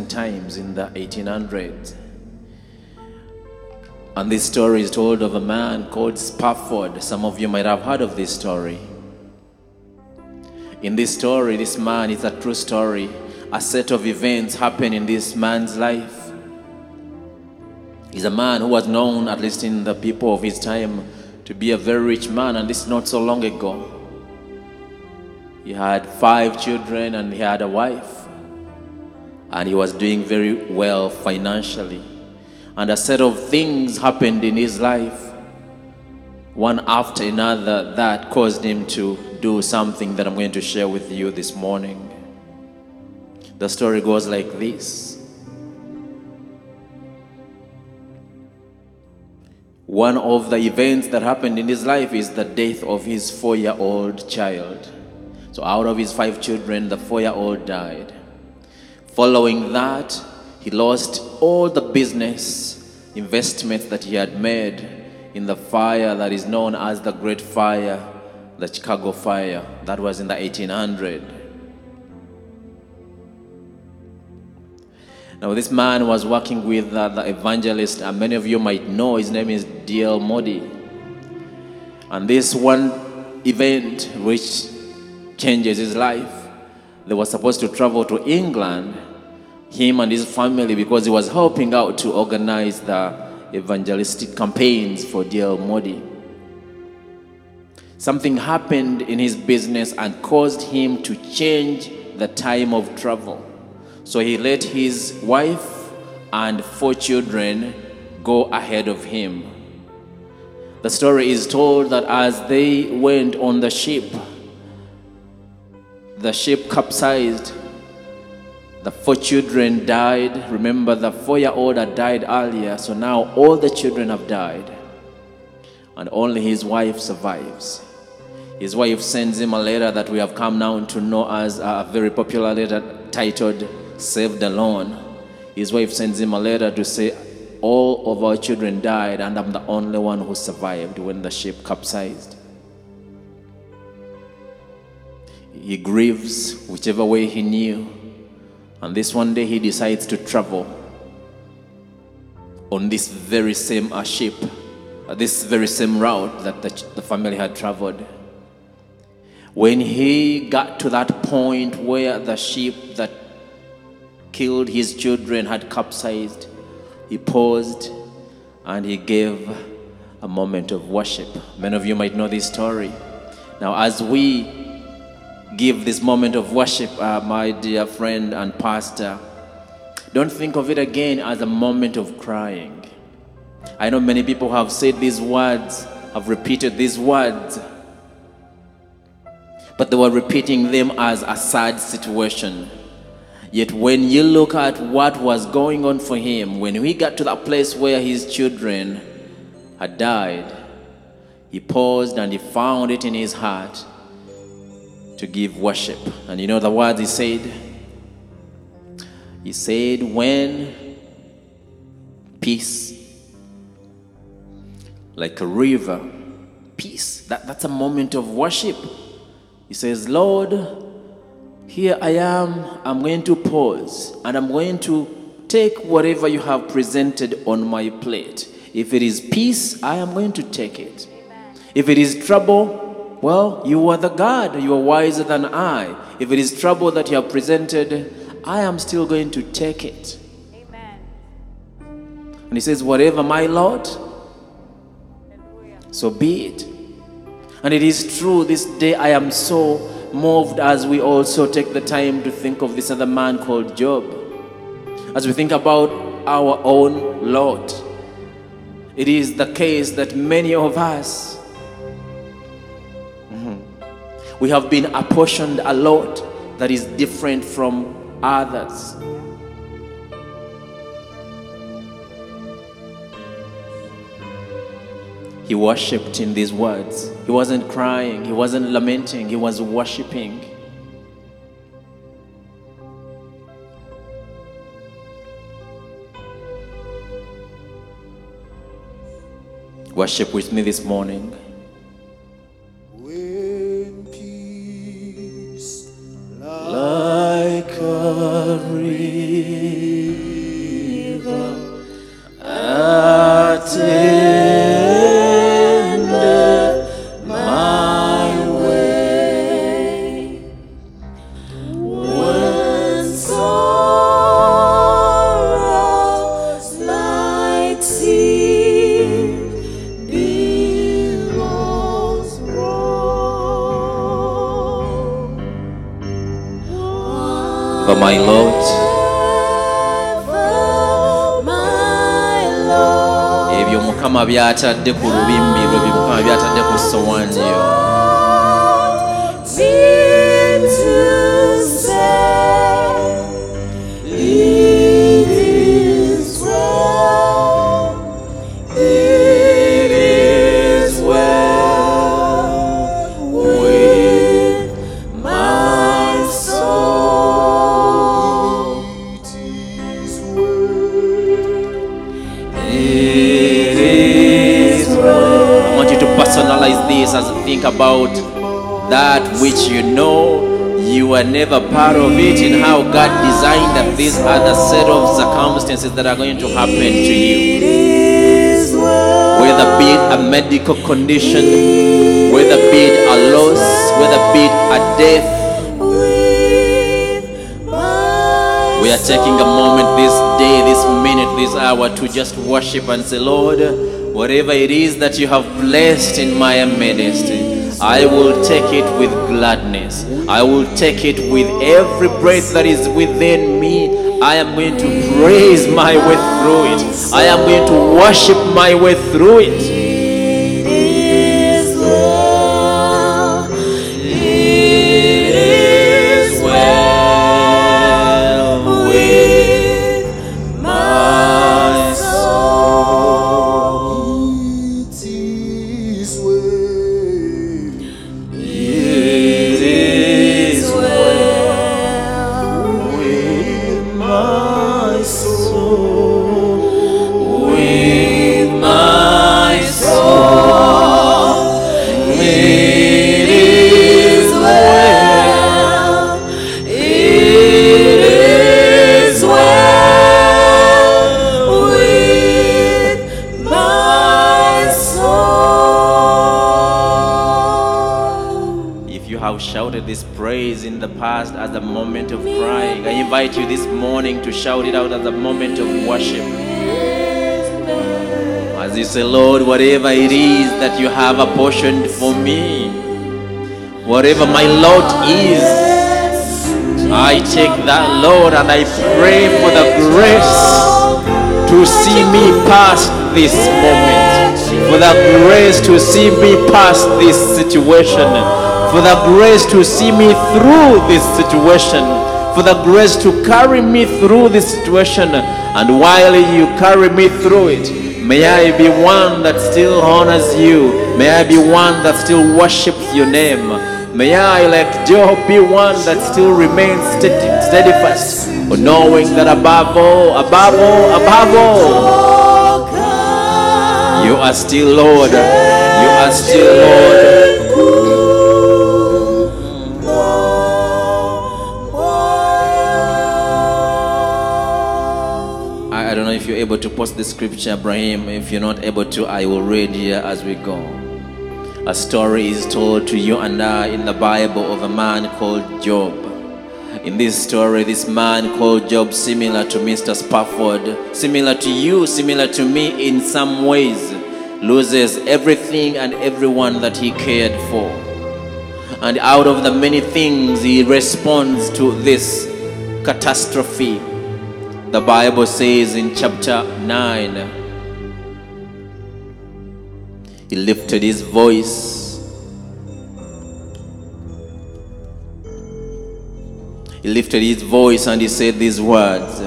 times in the 1800s. And this story is told of a man called Spafford. Some of you might have heard of this story. In this story, this man is a true story. A set of events happen in this man's life. He's a man who was known, at least in the people of his time, to be a very rich man, and this is not so long ago. He had five children and he had a wife, and he was doing very well financially. And a set of things happened in his life, one after another, that caused him to do something that I'm going to share with you this morning. The story goes like this. One of the events that happened in his life is the death of his four year old child. So, out of his five children, the four year old died. Following that, he lost all the business investments that he had made in the fire that is known as the Great Fire, the Chicago Fire. That was in the 1800. Now, this man was working with uh, the evangelist, and many of you might know his name is D.L. Moody. And this one event, which changes his life, they were supposed to travel to England, him and his family, because he was helping out to organize the evangelistic campaigns for D.L. Moody. Something happened in his business and caused him to change the time of travel. So he let his wife and four children go ahead of him. The story is told that as they went on the ship, the ship capsized. The four children died. Remember, the four year old had died earlier, so now all the children have died. And only his wife survives. His wife sends him a letter that we have come now to know as a very popular letter titled Saved Alone. His wife sends him a letter to say, All of our children died, and I'm the only one who survived when the ship capsized. He grieves whichever way he knew. And this one day he decides to travel on this very same uh, ship, uh, this very same route that the, the family had traveled. When he got to that point where the ship that killed his children had capsized, he paused and he gave a moment of worship. Many of you might know this story. Now, as we give this moment of worship, uh, my dear friend and pastor, don't think of it again as a moment of crying. I know many people have said these words, have repeated these words, but they were repeating them as a sad situation. Yet, when you look at what was going on for him, when he got to that place where his children had died, he paused and he found it in his heart to give worship. And you know the words he said? He said, When peace, like a river, peace, that, that's a moment of worship. He says, Lord, here I am, I'm going to pause and I'm going to take whatever you have presented on my plate. If it is peace, I am going to take it. If it is trouble, well, you are the God, you are wiser than I. If it is trouble that you have presented, I am still going to take it. Amen. And he says, Whatever, my Lord, so be it. And it is true, this day I am so moved as we also take the time to think of this other man called Job. As we think about our own Lord, it is the case that many of us we have been apportioned a lot that is different from others. He worshipped in these words. He wasn't crying, he wasn't lamenting, he was worshiping. Worship with me this morning. Mukama by'atadde ku lubimbi think about that which you know you were never part of it and how God designed that these other set of circumstances that are going to happen to you. Whether be it a medical condition, whether be it a loss, whether be it a death, We are taking a moment this day, this minute, this hour to just worship and say, Lord, whatever it is that you have blessed in my midst, I will take it with gladness. I will take it with every breath that is within me. I am going to praise my way through it. I am going to worship my way through. It shout it out as a moment of worship. As you say, Lord, whatever it is that you have apportioned for me, whatever my lot is, I take that, Lord, and I pray for the grace to see me past this moment, for the grace to see me past this situation, for the grace to see me through this situation, for the grace to carry me through this situation. And while you carry me through it, may I be one that still honors you, may I be one that still worships your name. May I, like Job, be one that still remains steadfast, knowing that above all, above all, above all, you are still Lord. You are still Lord. Able to post the scripture, Ibrahim. If you're not able to, I will read here as we go. A story is told to you and I in the Bible of a man called Job. In this story, this man called Job, similar to Mr. Spafford, similar to you, similar to me in some ways, loses everything and everyone that he cared for. And out of the many things, he responds to this catastrophe. The Bible says in chapter 9, he lifted his voice. He lifted his voice and he said these words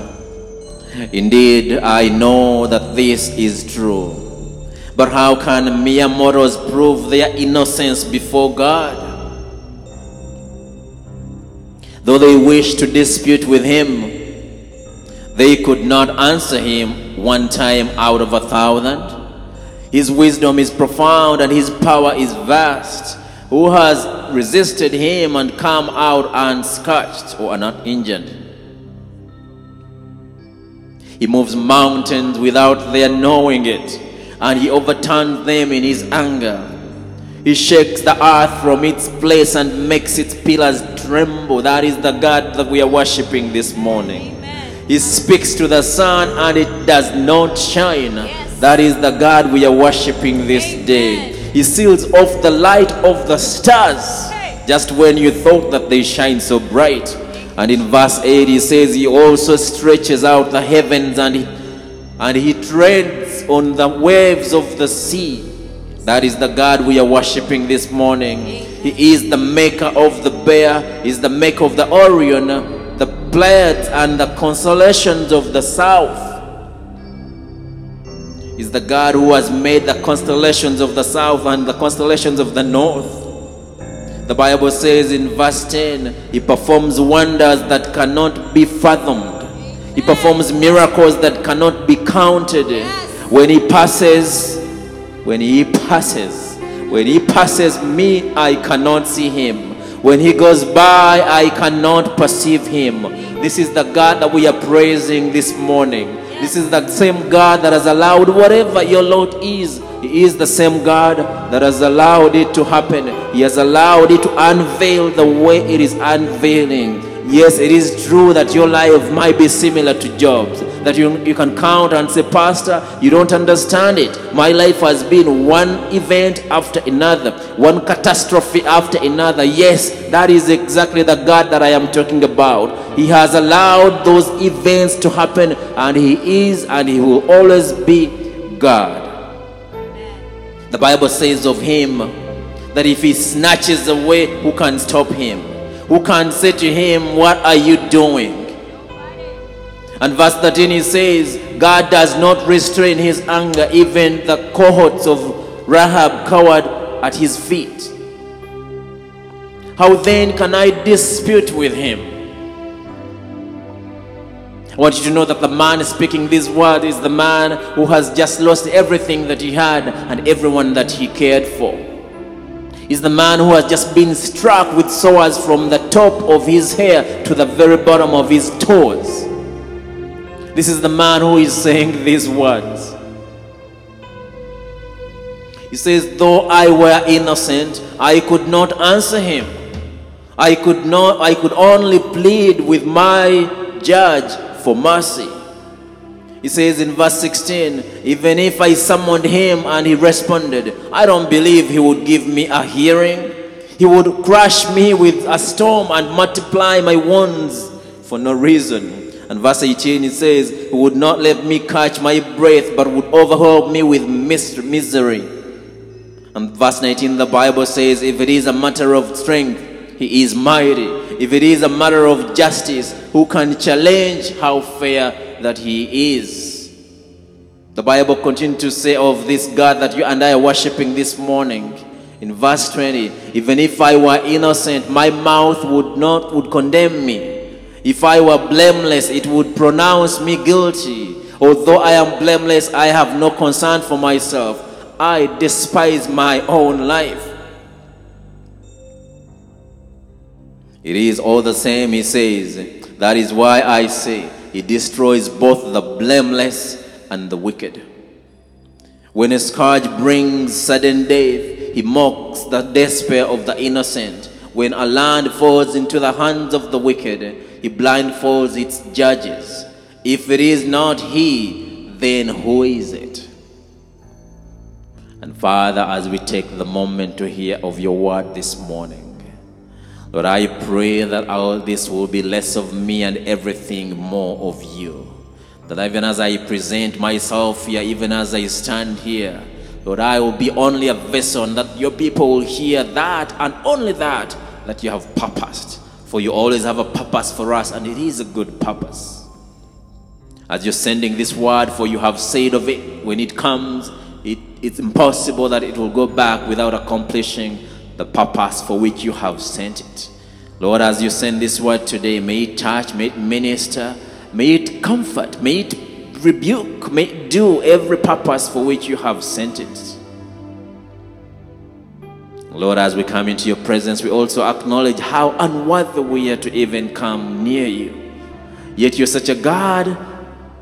Indeed, I know that this is true. But how can mere mortals prove their innocence before God? Though they wish to dispute with him, they could not answer him one time out of a thousand. His wisdom is profound and his power is vast. Who has resisted him and come out unscathed or not injured? He moves mountains without their knowing it, and he overturns them in his anger. He shakes the earth from its place and makes its pillars tremble. That is the God that we are worshiping this morning. He speaks to the sun and it does not shine. That is the God we are worshiping this day. He seals off the light of the stars just when you thought that they shine so bright. And in verse 8 he says he also stretches out the heavens and he, and he treads on the waves of the sea. That is the God we are worshiping this morning. He is the maker of the bear, He is the maker of the Orion, the and the constellations of the south. Is the God who has made the constellations of the south and the constellations of the north. The Bible says in verse 10, He performs wonders that cannot be fathomed. He performs miracles that cannot be counted. When He passes, when He passes, when He passes me, I cannot see Him. When He goes by, I cannot perceive Him. This is the God that we are praising this morning. This is the same God that has allowed whatever your lot is. He is the same God that has allowed it to happen. He has allowed it to unveil the way it is unveiling. Yes, it is true that your life might be similar to Job's. That you, you can count and say, Pastor, you don't understand it. My life has been one event after another, one catastrophe after another. Yes, that is exactly the God that I am talking about. He has allowed those events to happen, and He is and He will always be God. The Bible says of Him that if He snatches away, who can stop Him? Who can say to Him, What are you doing? And verse 13 he says, God does not restrain his anger, even the cohorts of Rahab cowered at his feet. How then can I dispute with him? I want you to know that the man speaking this word is the man who has just lost everything that he had and everyone that he cared for. Is the man who has just been struck with sores from the top of his hair to the very bottom of his toes. This is the man who is saying these words. He says, Though I were innocent, I could not answer him. I could not I could only plead with my judge for mercy. He says in verse 16, even if I summoned him and he responded, I don't believe he would give me a hearing. He would crush me with a storm and multiply my wounds for no reason. And verse 18 it says, He would not let me catch my breath, but would overwhelm me with mis- misery. And verse 19 the Bible says, If it is a matter of strength, He is mighty. If it is a matter of justice, who can challenge how fair that He is? The Bible continues to say of this God that you and I are worshiping this morning. In verse 20, even if I were innocent, my mouth would not would condemn me. If I were blameless, it would pronounce me guilty. Although I am blameless, I have no concern for myself. I despise my own life. It is all the same, he says. That is why I say he destroys both the blameless and the wicked. When a scourge brings sudden death, he mocks the despair of the innocent. When a land falls into the hands of the wicked, he blindfolds its judges. If it is not he, then who is it? And Father, as we take the moment to hear of your word this morning, Lord, I pray that all this will be less of me and everything more of you. That even as I present myself here, even as I stand here, Lord, I will be only a vessel, and that your people will hear that and only that that you have purposed. For you always have a purpose for us, and it is a good purpose. As you're sending this word, for you have said of it, when it comes, it, it's impossible that it will go back without accomplishing the purpose for which you have sent it. Lord, as you send this word today, may it touch, may it minister, may it comfort, may it rebuke, may it do every purpose for which you have sent it. Lord, as we come into your presence, we also acknowledge how unworthy we are to even come near you. Yet you're such a God,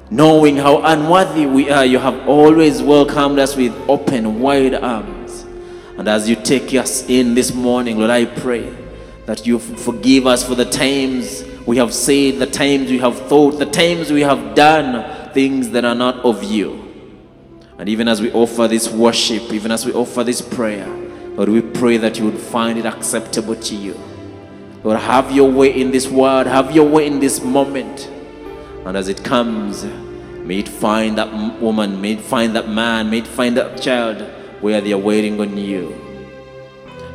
knowing how unworthy we are, you have always welcomed us with open, wide arms. And as you take us in this morning, Lord, I pray that you forgive us for the times we have said, the times we have thought, the times we have done things that are not of you. And even as we offer this worship, even as we offer this prayer, Lord, we pray that you would find it acceptable to you. Lord, have your way in this word, have your way in this moment. And as it comes, May it find that woman, may it find that man, may it find that child where they are waiting on you.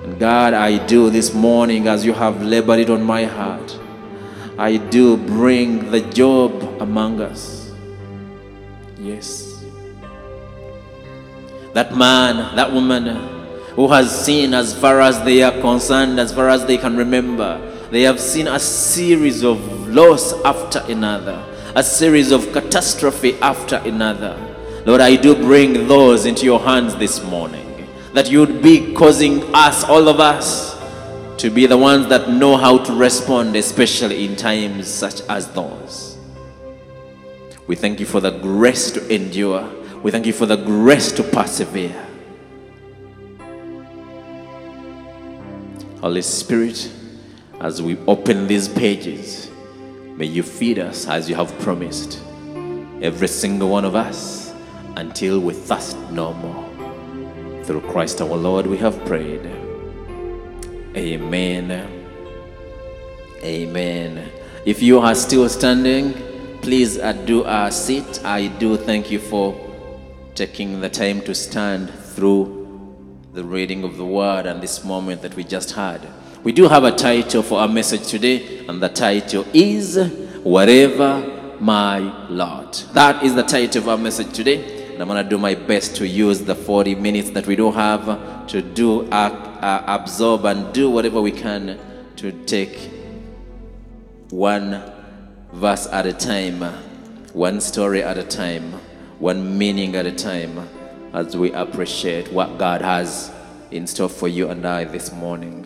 And God, I do this morning as you have labored it on my heart. I do bring the job among us. Yes. That man, that woman who has seen as far as they are concerned, as far as they can remember, they have seen a series of loss after another, a series of catastrophe after another. Lord, I do bring those into your hands this morning, that you would be causing us, all of us, to be the ones that know how to respond, especially in times such as those. We thank you for the grace to endure. We thank you for the grace to persevere. Holy Spirit, as we open these pages, may you feed us as you have promised, every single one of us, until we thirst no more. Through Christ our Lord, we have prayed. Amen. Amen. If you are still standing, please uh, do a sit. I do thank you for taking the time to stand through the reading of the word and this moment that we just had. We do have a title for our message today, and the title is Whatever My Lot. That is the title of our message today. And I'm going to do my best to use the 40 minutes that we do have to do uh, uh, absorb and do whatever we can to take one verse at a time, one story at a time, one meaning at a time, as we appreciate what God has in store for you and I this morning.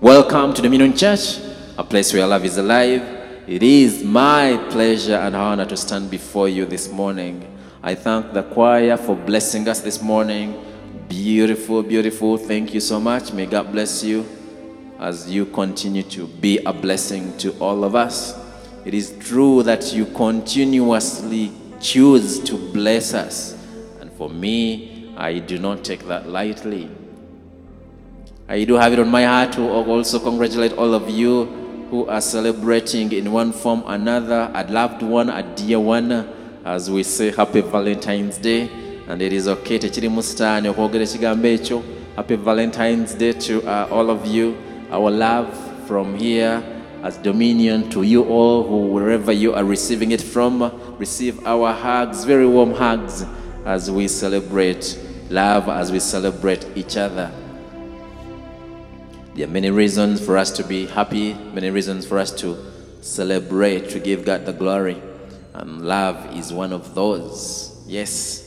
Welcome to Dominion Church, a place where love is alive. It is my pleasure and honor to stand before you this morning. I thank the choir for blessing us this morning. Beautiful, beautiful. Thank you so much. May God bless you as you continue to be a blessing to all of us. It is true that you continuously choose to bless us. And for me, I do not take that lightly. I do have it on my heart to also congratulate all of you who are celebrating in one form or another a loved one, a dear one, as we say happy Valentine's Day. And it is okay tekiri mu sitaani okwogera ekigambo ekyo happy valentines day to uh, all of you our love from here as dominion to you all who wherever you are receiving it from receive our hugs very warm hugs as we celebrate love as we celebrate each other there are many reasons for us to be happy, many reasons for us to celebrate, to give God the glory. And love is one of those. Yes,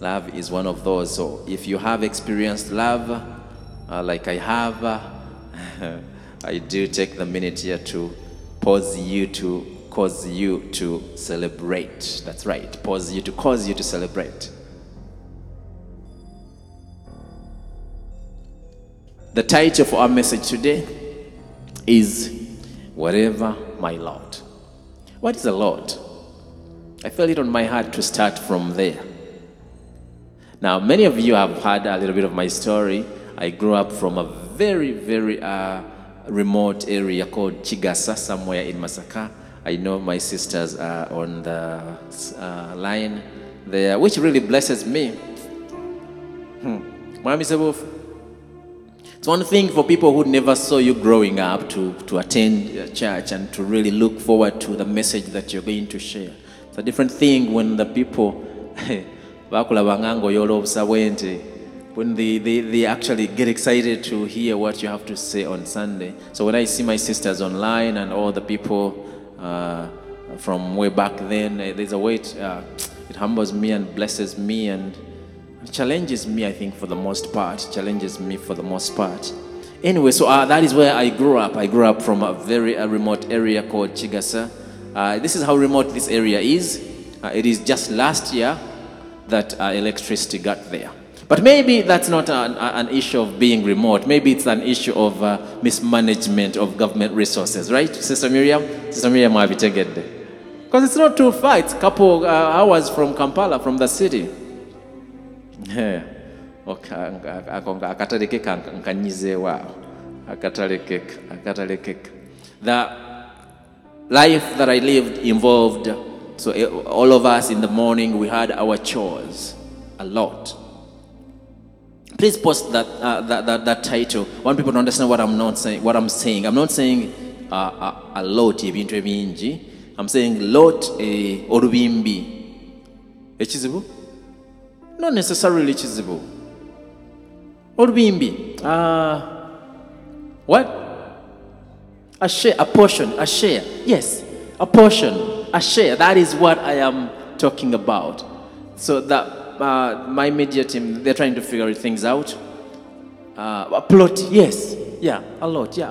love is one of those. So if you have experienced love, uh, like I have, uh, I do take the minute here to pause you to cause you to celebrate. That's right, pause you to cause you to celebrate. The title for our message today is Whatever My Lot. What is a Lord? I felt it on my heart to start from there. Now, many of you have heard a little bit of my story. I grew up from a very, very uh, remote area called Chigasa, somewhere in Masaka. I know my sisters are on the uh, line there, which really blesses me. Hmm. It's one thing for people who never saw you growing up to, to attend church and to really look forward to the message that you're going to share. It's a different thing when the people when they, they, they actually get excited to hear what you have to say on Sunday. So when I see my sisters online and all the people uh, from way back then, eh, there's a way it, uh, it humbles me and blesses me and challenges me, I think, for the most part. Challenges me for the most part. Anyway, so uh, that is where I grew up. I grew up from a very remote area called Chigasa. Uh, this is how remote this area is. Uh, it is just last year that uh, electricity got there. But maybe that's not an, an issue of being remote. Maybe it's an issue of uh, mismanagement of government resources, right, Sister Miriam? Sister Miriam, taken Because it's not too far. It's a couple uh, hours from Kampala, from the city. The life that i lived involved So all of us in the morning, we had our chores a lot. Please post that, uh, that, that, that title. Want people to understand what I'm not saying. What I'm saying. I'm not saying uh, uh, a lot. I'm saying lot eh, olubimbi. Not necessarily ekizibu. Olubimbi. Uh, what? A share, a portion, a share. Yes, a portion, a share. That is what I am talking about. So that uh, my media team, they're trying to figure things out. Uh, a plot, yes, yeah, a lot, yeah.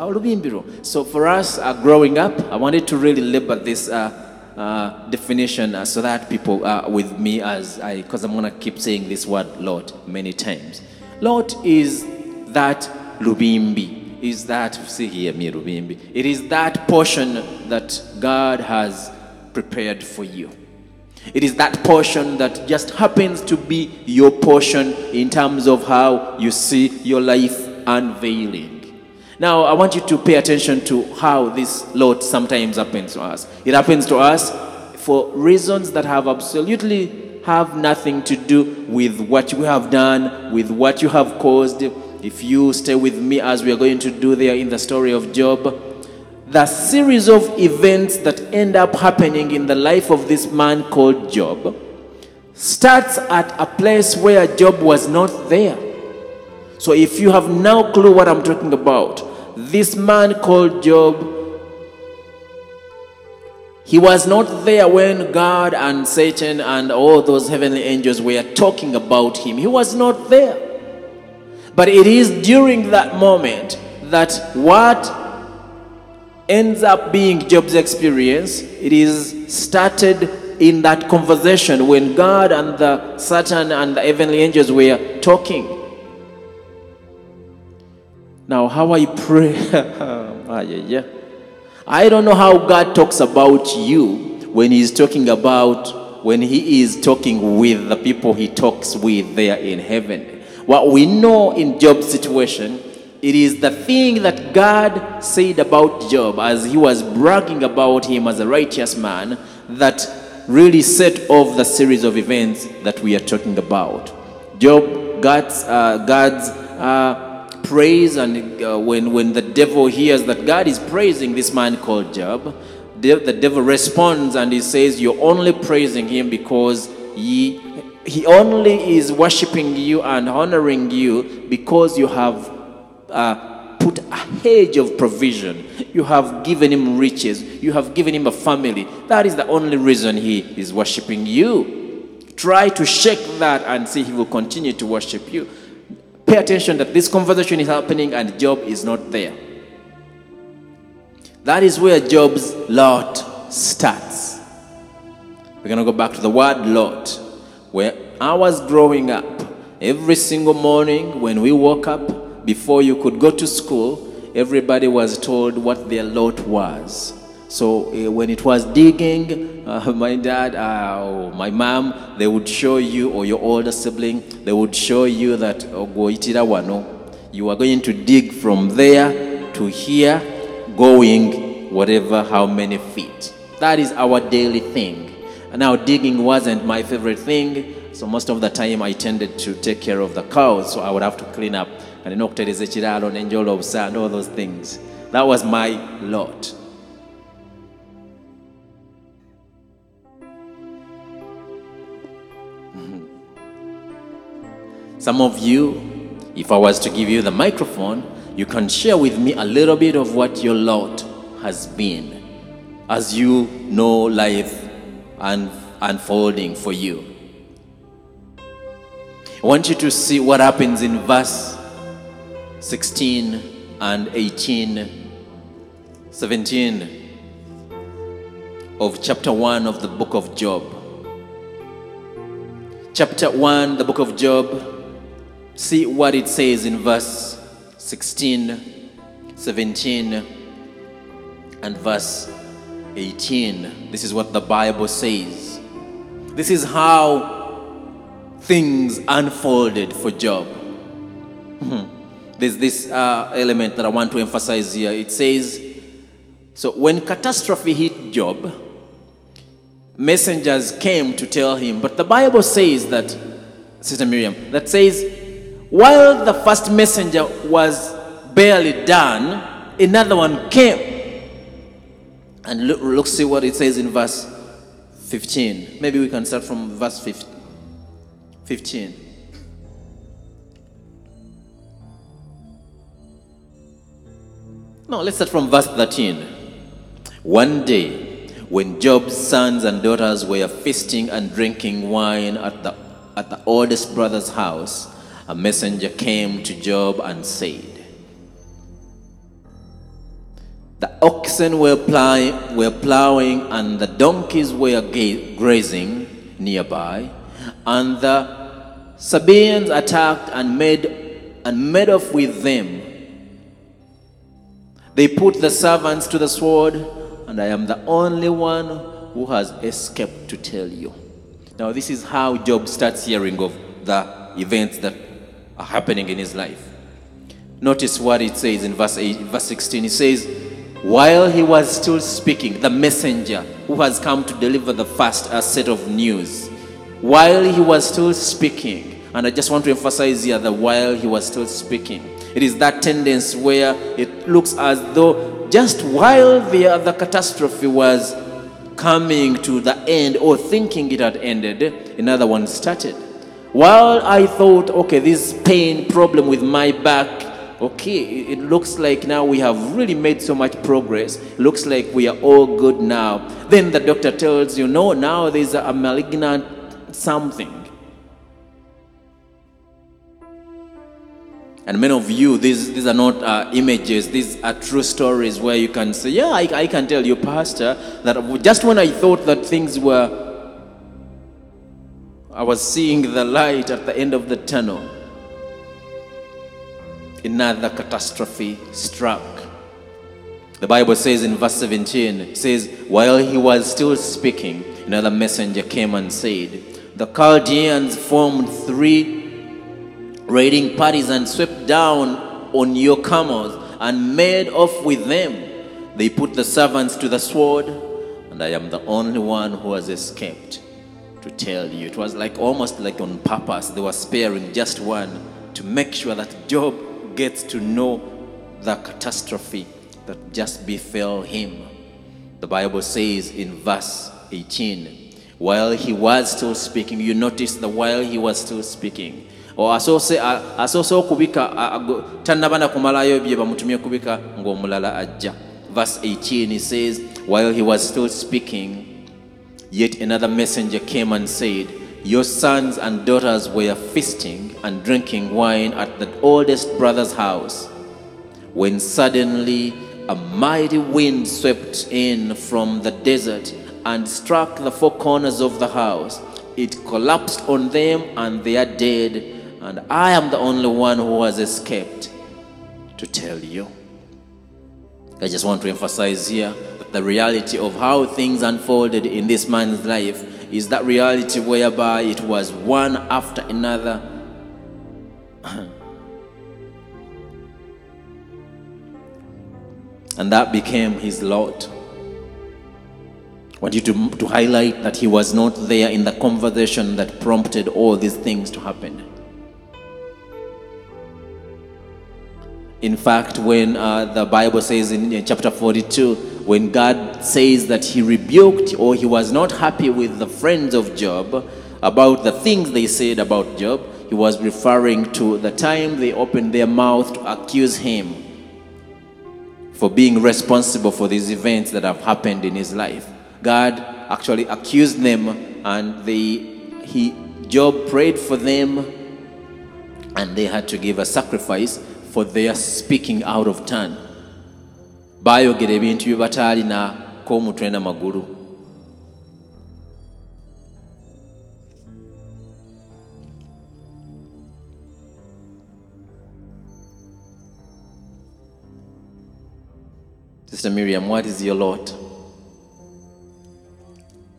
So for us, uh, growing up, I wanted to really label this uh, uh, definition uh, so that people uh, with me as I, because I'm gonna keep saying this word lot many times. Lot is that lubimbi, is that, see here it is that portion that God has prepared for you. It is that portion that just happens to be your portion in terms of how you see your life unveiling. Now, I want you to pay attention to how this lot sometimes happens to us. It happens to us for reasons that have absolutely have nothing to do with what you have done, with what you have caused. If you stay with me as we are going to do there in the story of Job, the series of events that end up happening in the life of this man called Job starts at a place where Job was not there. So if you have no clue what I'm talking about, this man called Job he was not there when God and Satan and all those heavenly angels were talking about him. He was not there. But it is during that moment that what ends up being Job's experience, it is started in that conversation when God and the Satan and the heavenly angels were talking. Now, how I pray, ah, yeah, yeah. I don't know how God talks about you when He's talking about, when He is talking with the people He talks with there in heaven. What we know in Job's situation, it is the thing that God said about Job as he was bragging about him as a righteous man that really set off the series of events that we are talking about. Job, God's, uh, God's uh, praise, and uh, when, when the devil hears that God is praising this man called Job, the, the devil responds and he says, You're only praising him because he, he only is worshiping you and honoring you because you have uh, put a hedge of provision. You have given him riches. You have given him a family. That is the only reason he is worshiping you. Try to shake that and see he will continue to worship you. Pay attention that this conversation is happening and Job is not there. That is where Job's lot starts. We're going to go back to the word lot. Where I was growing up, every single morning when we woke up, before you could go to school, everybody was told what their lot was. So uh, when it was digging, uh, my dad uh, or my mom, they would show you, or your older sibling, they would show you that "Ogoitira wano." you are going to dig from there to here, going whatever, how many feet. That is our daily thing. Now digging wasn't my favorite thing, so most of the time I tended to take care of the cows, so I would have to clean up and noktereza ekiraalo n'enjola obusa and all those things. That was my lot. Some of you, if I was to give you the microphone, you can share with me a little bit of what your lot has been as you know life unfolding for you. I want you to see what happens in verse 16 and 18, 17 of chapter 1 of the book of Job. Chapter 1, the book of Job, see what it says in verse 16, 17, and verse 18. This is what the Bible says. This is how things unfolded for Job. Mhm. There's this uh, element that I want to emphasize here. It says, so when catastrophe hit Job, messengers came to tell him. But the Bible says that, Sister Miriam, that says, while the first messenger was barely done, another one came. And look, look see what it says in verse 15. Maybe we can start from verse 15. 15. No, let's start from verse 13. One day, when Job's sons and daughters were feasting and drinking wine at the, at the oldest brother's house, a messenger came to Job and said, The oxen were, ply, were plowing and the donkeys were ga- grazing nearby, and the Sabaeans attacked and made, and made off with them. They put the servants to the sword, and I am the only one who has escaped to tell you. Now, this is how Job starts hearing of the events that are happening in his life. Notice what it says in verse, 8, verse 16. It says, While he was still speaking, the messenger who has come to deliver the first uh, set of news, while he was still speaking, and I just want to emphasize here that while he was still speaking, it is that tendency where it looks as though just while the, the catastrophe was coming to the end or thinking it had ended, another one started. While I thought, okay, this pain problem with my back, okay, it looks like now we have really made so much progress. Looks like we are all good now. Then the doctor tells you, no, now there's a malignant something. And many of you, these, these are not uh, images, these are true stories where you can say, Yeah, I, I can tell you, Pastor, that just when I thought that things were, I was seeing the light at the end of the tunnel, another catastrophe struck. The Bible says in verse 17, it says, While he was still speaking, another messenger came and said, The Chaldeans formed three raiding parties and swept down on your camels and made off with them. They put the servants to the sword, and I am the only one who has escaped to tell you. It was like almost like on purpose. They were sparing just one to make sure that Job gets to know the catastrophe that just befell him. The Bible says in verse 18, while he was still speaking, you notice that while he was still speaking, o asoose okubika a- ago- tannaba na kumalayo bye bamutumye kubika ng'omulala ajja verse 18 he says while he was still speaking yet another messenger came and said your sons and daughters were feasting and drinking wine at the oldest brother's house when suddenly a mighty wind swept in from the desert and struck the four corners of the house. It collapsed on them and they are dead, and I am the only one who has escaped to tell you. I just want to emphasize here the reality of how things unfolded in this man's life is that reality whereby it was one after another and that became his lot. I want you to, to highlight that he was not there in the conversation that prompted all these things to happen. In fact, when uh, the Bible says in, in chapter 42, when God says that he rebuked or he was not happy with the friends of Job about the things they said about Job, he was referring to the time they opened their mouth to accuse him for being responsible for these events that have happened in his life. God actually accused them and they, he, Job prayed for them and they had to give a sacrifice for their speaking out of turn. Baayogera ebintu bye bataalinaako omutwe n'amagulu Sister Miriam, what is your lot?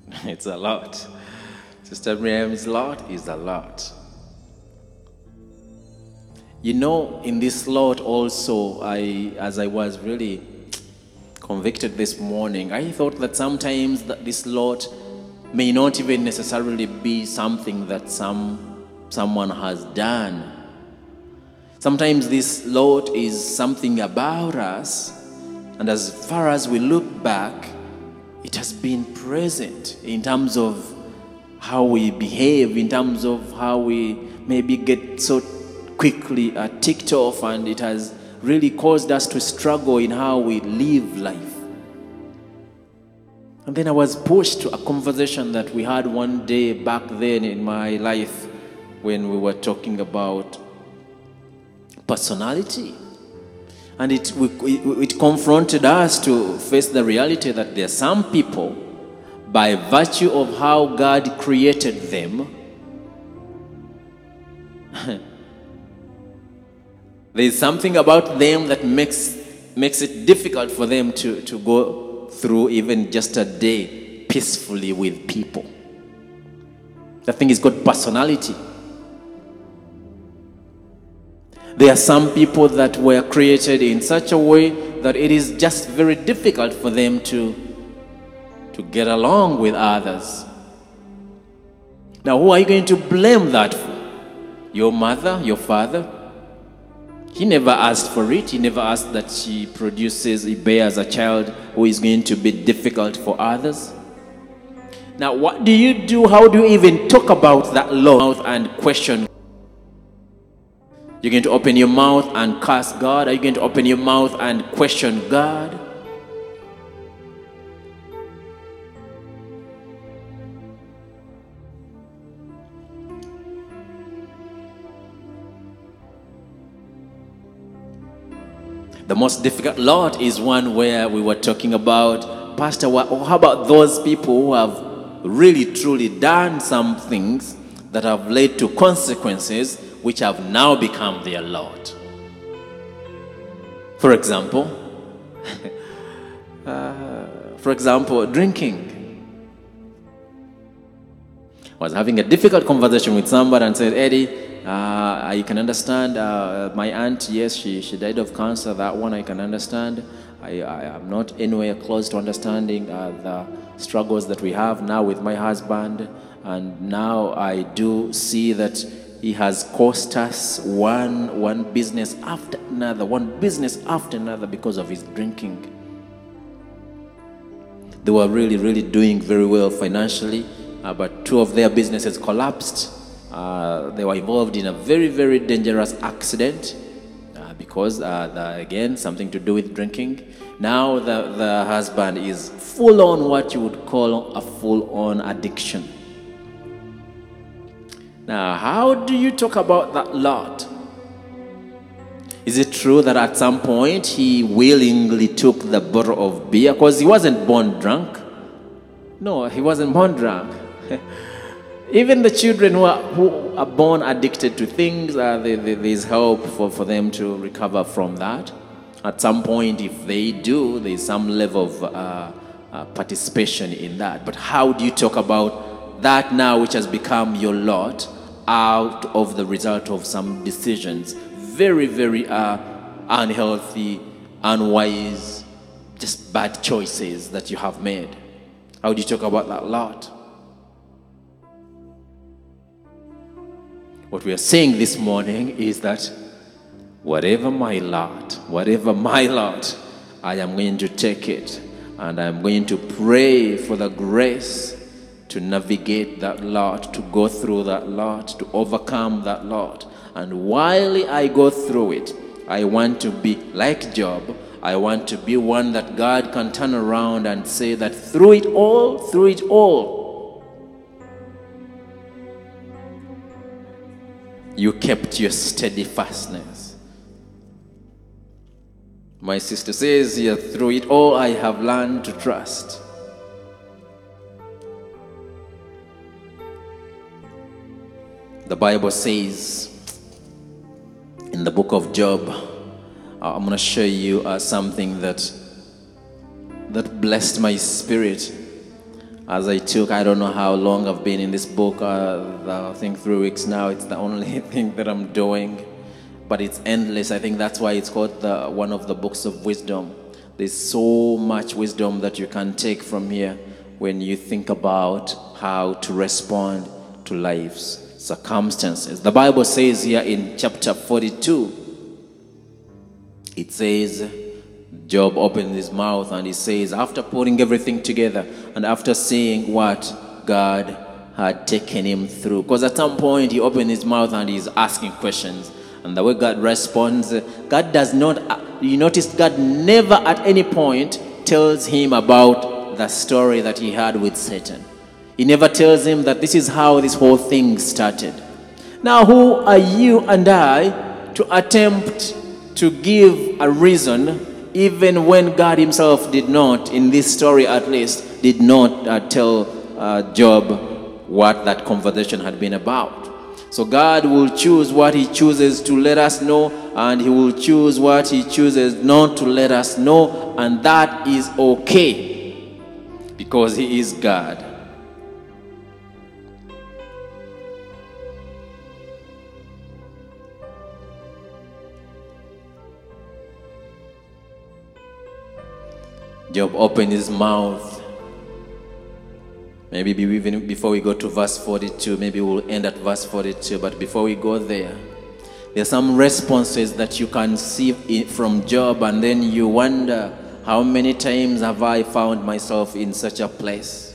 it's a lot. Sister Miriam's lot is a lot. You know, in this lot also, I, as I was really convicted this morning, I thought that sometimes that this lot may not even necessarily be something that some, someone has done. Sometimes this lot is something about us, and as far as we look back, it has been present in terms of how we behave, in terms of how we maybe get so quickly uh, ticked off, and it has really caused us to struggle in how we live life. And then I was pushed to a conversation that we had one day back then in my life when we were talking about personality. And it, we, it, confronted us to face the reality that there are some people, by virtue of how God created them, there's something about them that makes, makes it difficult for them to, to go through even just a day peacefully with people. The thing is called personality. There are some people that were created in such a way that it is just very difficult for them to, to get along with others. Now, who are you going to blame that for? Your mother, your father? He never asked for it. He never asked that she produces, he bears a child who is going to be difficult for others. Now, what do you do? How do you even talk about that love and question? You're going to open your mouth and curse God? Are you going to open your mouth and question God? The most difficult lot is one where we were talking about, Pastor, how about those people who have really truly done some things that have led to consequences which have now become their lot? For example, uh, for example, drinking. I was having a difficult conversation with somebody and said, Eddie, uh, I can understand uh, my aunt, yes, she, she died of cancer. That one I can understand. I, I am not anywhere close to understanding uh, the struggles that we have now with my husband. And now I do see that he has cost us one, one business after another, one business after another because of his drinking. They were really, really doing very well financially, uh, but two of their businesses collapsed. Uh, they were involved in a very, very dangerous accident uh, because, uh, the, again, something to do with drinking. Now the, the husband is full on what you would call a full on addiction. Now, how do you talk about that lot? Is it true that at some point he willingly took the bottle of beer? Because he wasn't born drunk. No, he wasn't born drunk. Even the children who are, who are born addicted to things, uh, they, they, there's help for, for them to recover from that. At some point, if they do, there's some level of uh, uh, participation in that. But how do you talk about that now, which has become your lot, out of the result of some decisions? Very, very uh, unhealthy, unwise, just bad choices that you have made. How do you talk about that lot? What we are saying this morning is that whatever my lot, whatever my lot, I am going to take it and I'm going to pray for the grace to navigate that lot, to go through that lot, to overcome that lot. And while I go through it, I want to be like Job. I want to be one that God can turn around and say that through it all, through it all, you kept your steadfastness. My sister says here, through it all, I have learned to trust. The Bible says in the book of Job, uh, I'm going to show you uh, something that that blessed my spirit as I took, I don't know how long I've been in this book, uh, I think three weeks now. It's the only thing that I'm doing, but it's endless. I think that's why it's called the, one of the books of wisdom. There's so much wisdom that you can take from here when you think about how to respond to life's circumstances. The Bible says here in chapter 42, it says, Job opens his mouth and he says, after putting everything together and after seeing what God had taken him through, because at some point he opened his mouth and he's asking questions. And the way God responds, God does not, you notice, God never at any point tells him about the story that he had with Satan. He never tells him that this is how this whole thing started. Now, who are you and I to attempt to give a reason, even when God Himself did not, in this story at least, did not uh, tell uh, Job what that conversation had been about? So God will choose what He chooses to let us know, and He will choose what He chooses not to let us know, and that is okay because He is God. Job opened his mouth. Maybe even before we go to verse 42, maybe we'll end at verse 42. But before we go there, there are some responses that you can see from Job, and then you wonder how many times have I found myself in such a place?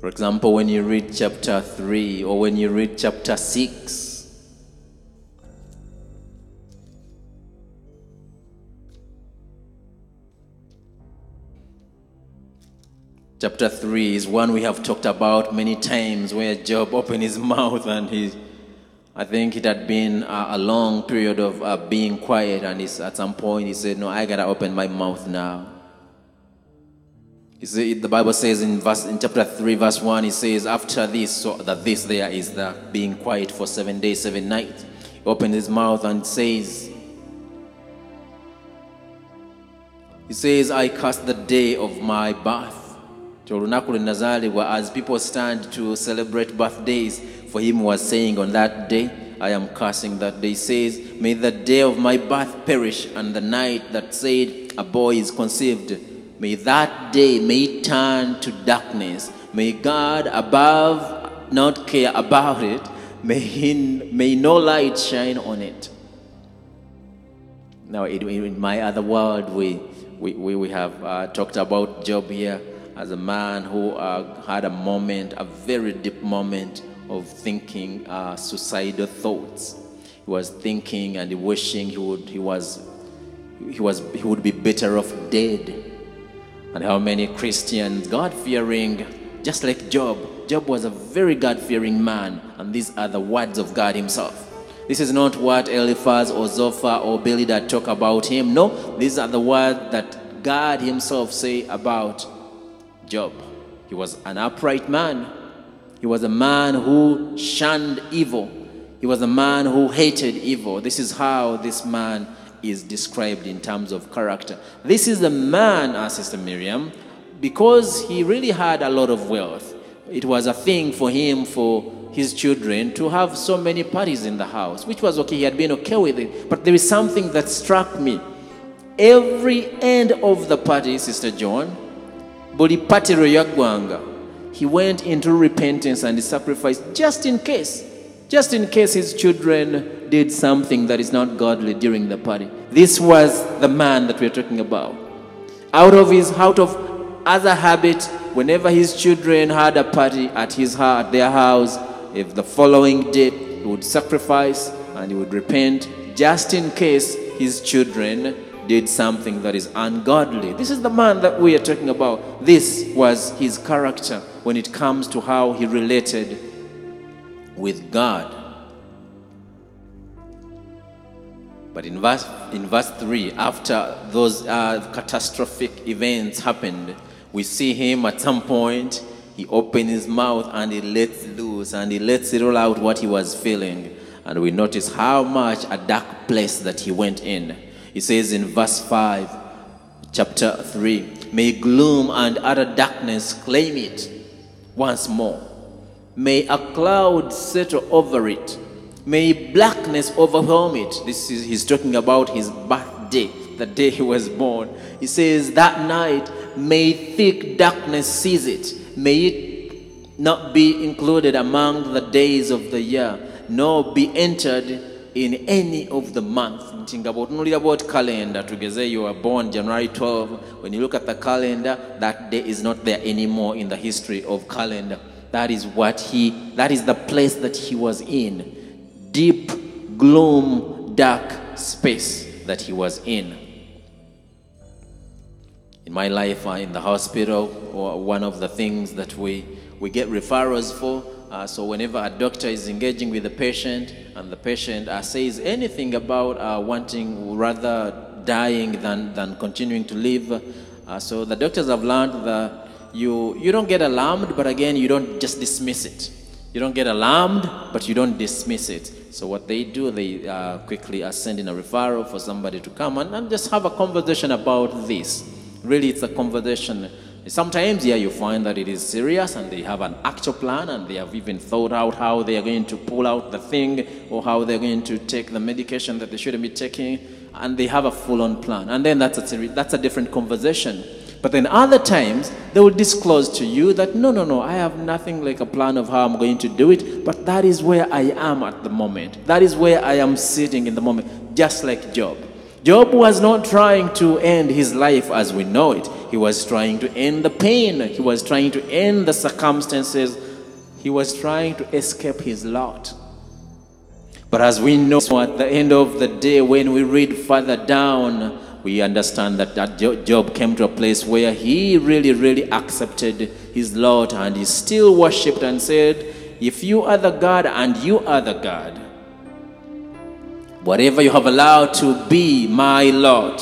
For example, when you read chapter 3 or when you read chapter 6, Chapter 3 is one we have talked about many times where Job opened his mouth and he, I think it had been a, a long period of uh, being quiet and at some point he said, no, I gotta open my mouth now. See, the Bible says in, verse, in chapter 3, verse 1, it says, after this, so that this there is the being quiet for seven days, seven nights. He opened his mouth and says, He says, I cast the day of my birth olunaku lwe nazaalibwa as people stand to celebrate birthdays for him was saying on that day i am cursing that day. Says may the day of my birth perish and the night that said a boy is conceived. May that day may turn to darkness. May god above not care about it. May, he, may no light shine on it. Now in, my other world we, we, we have uh, talked about job here as a man who uh, had a moment, a very deep moment of thinking uh, suicidal thoughts. He was thinking and wishing he would, he was, he was, he would be better off dead. And how many Christians, God fearing, just like Job, Job was a very God fearing man, and these are the words of God Himself. This is not what Eliphaz or Zophar or Bildad talk about him. No, these are the words that God Himself say about Job. He was an upright man. He was a man who shunned evil. He was a man who hated evil. This is how this man is described in terms of character. This is the man, uh, Sister Miriam, because he really had a lot of wealth. It was a thing for him, for his children, to have so many parties in the house, which was okay. He had been okay with it. But there is something that struck me. Every end of the party, Sister John, buli patiro yaggwanga he went into repentance and he sacrificed just in case just in case his children did something that is not godly during the party. This was the man that we're talking about. Out of his out of other habit whenever his children had a party at his at their house if the following day he would sacrifice and he would repent just in case his children did something that is ungodly. This is the man that we are talking about. This was his character when it comes to how he related with God. But in verse, in verse 3, after those uh, catastrophic events happened, we see him at some point, he opened his mouth and he lets loose and he lets it all out what he was feeling. And we notice how much a dark place that he went in. He says in verse 5, chapter 3 May gloom and utter darkness claim it once more. May a cloud settle over it. May blackness overwhelm it. This is, he's talking about his birthday, the day he was born. He says, That night may thick darkness seize it, may it not be included among the days of the year, nor be entered in any of the month. Nti nga bw'otunuulira about calendar, tugeze you were born January 12. When you look at the calendar, that day is not there anymore in the history of calendar. That is what he, that is the place that he was in. Deep gloom, dark space that he was in. In my life, uh, in the hospital, one of the things that we, we get referrals for. Uh, so, whenever a doctor is engaging with the patient and the patient uh, says anything about uh, wanting, rather dying than, than continuing to live, uh, so the doctors have learned that you, you don't get alarmed, but again, you don't just dismiss it. You don't get alarmed, but you don't dismiss it. So what they do, they uh, quickly are sending a referral for somebody to come and, and just have a conversation about this. Really, it's a conversation. Sometimes, yeah, you find that it is serious and they have an actual plan and they have even thought out how they are going to pull out the thing or how they're going to take the medication that they shouldn't be taking and they have a full-on plan. And then that's a, seri- that's a different conversation. But then other times, they will disclose to you that, no, no, no, I have nothing like a plan of how I'm going to do it, but that is where I am at the moment. That is where I am sitting in the moment, just like Job. Job was not trying to end his life as we know it. He was trying to end the pain. He was trying to end the circumstances. He was trying to escape his lot. But as we know at the end of the day, when we read further down, we understand that, that Job came to a place where he really, really accepted his Lord and he still worshipped and said, If you are the God and you are the God, Whatever you have allowed to be my Lord,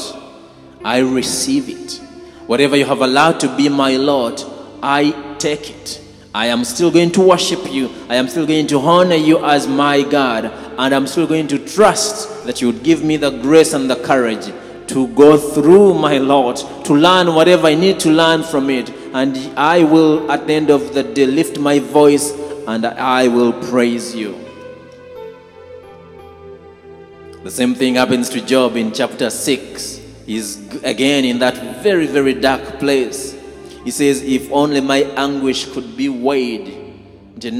I receive it. Whatever you have allowed to be my Lord, I take it. I am still going to worship you. I am still going to honor you as my God. And I'm still going to trust that you would give me the grace and the courage to go through my Lord, to learn whatever I need to learn from it. And I will, at the end of the day, lift my voice and I will praise you. The same thing happens to Job in chapter 6. He's again in that very, very dark place. He says, If only my anguish could be weighed. If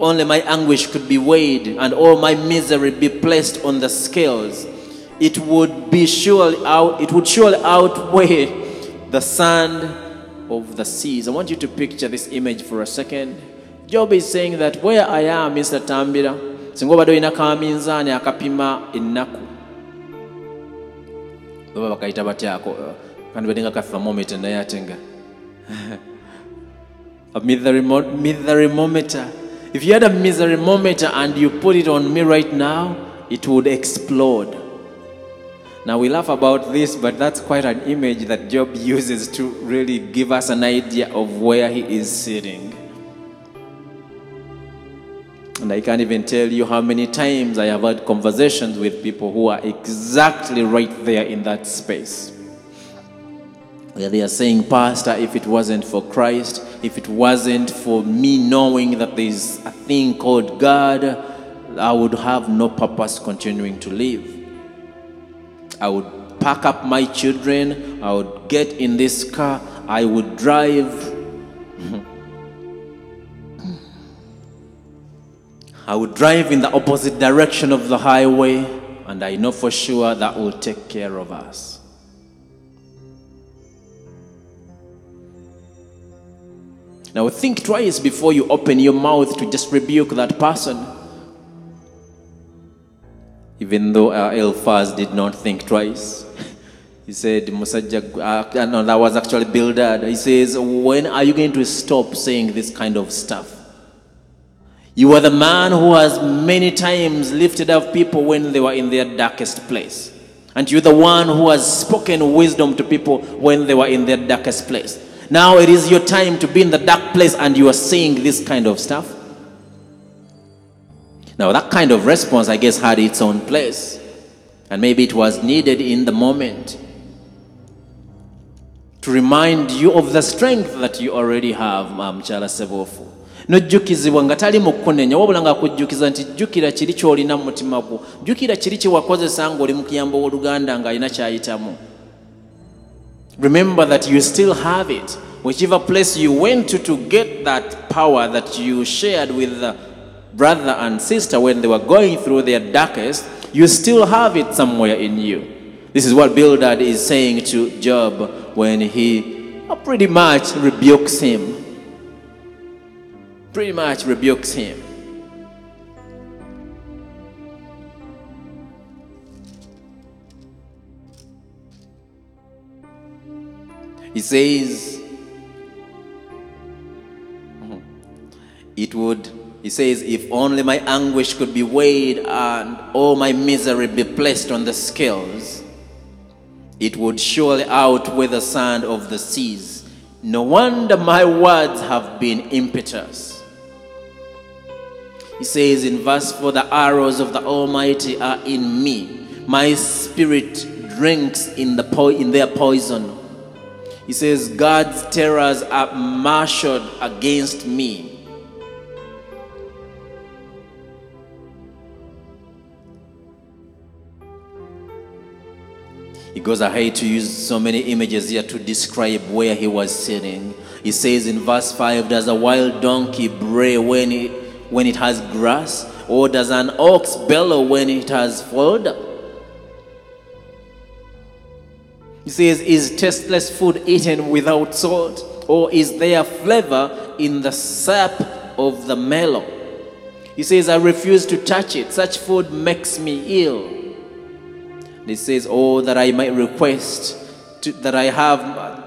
only my anguish could be weighed and all my misery be placed on the scales, it would be surely out, it would surely outweigh the sand of the seas. I want you to picture this image for a second. Job is saying that where I am, Mr. Tambira, singa obadde olina kaminzaani akapima ennaku baba bakayita batyako uh, kandibadde nga ka thermometer naye ate nga a. If you had a miserymometer and you put it on me right now, it would explode. Now we laugh about this, but that's quite an image that Job uses to really give us an idea of where he is sitting. And I can't even tell you how many times I have had conversations with people who are exactly right there in that space. Where they are saying, Pastor, if it wasn't for Christ, if it wasn't for me knowing that there's a thing called God, I would have no purpose continuing to live. I would pack up my children, I would get in this car, I would drive. I would drive in the opposite direction of the highway, and I know for sure that will take care of us. Now, think twice before you open your mouth to just rebuke that person. Even though uh, Eliphaz did not think twice. He said, Musajja, uh, no, that was actually Bildad. He says, When are you going to stop saying this kind of stuff? You are the man who has many times lifted up people when they were in their darkest place. And you're the one who has spoken wisdom to people when they were in their darkest place. Now it is your time to be in the dark place and you are saying this kind of stuff. Now, that kind of response, I guess, had its own place. And maybe it was needed in the moment to remind you of the strength that you already have, um, Chala Sebofu. Nojjukizibwa nga tali mu kunenya. Wabula nti jjukira kiri ky'olina mu mutima gwo. Jjukira kiri w'oluganda ng'alina ky'ayitamu. Remember that you still have it. Whichever place you went to to get that power that you shared with the brother and sister when they were going through their darkest you still have it somewhere in you. This is what bildad is saying to job when he pretty much rebukes him pretty much rebukes him He says, hmm. it would, he says, if only my anguish could be weighed and all my misery be placed on the scales, it would surely outweigh the sand of the seas. No wonder my words have been impetuous. He says in verse 4 The arrows of the Almighty are in me, my spirit drinks in, the po- in their poison. He says, God's terrors are marshaled against me. He goes ahead to use so many images here to describe where he was sitting. He says in verse 5 Does a wild donkey bray when it, when it has grass? Or does an ox bellow when it has fodder? He says, Is tasteless food eaten without salt? Or is there flavor in the sap of the melon? He says, I refuse to touch it. Such food makes me ill. He says, Oh, that I might request to, that I have.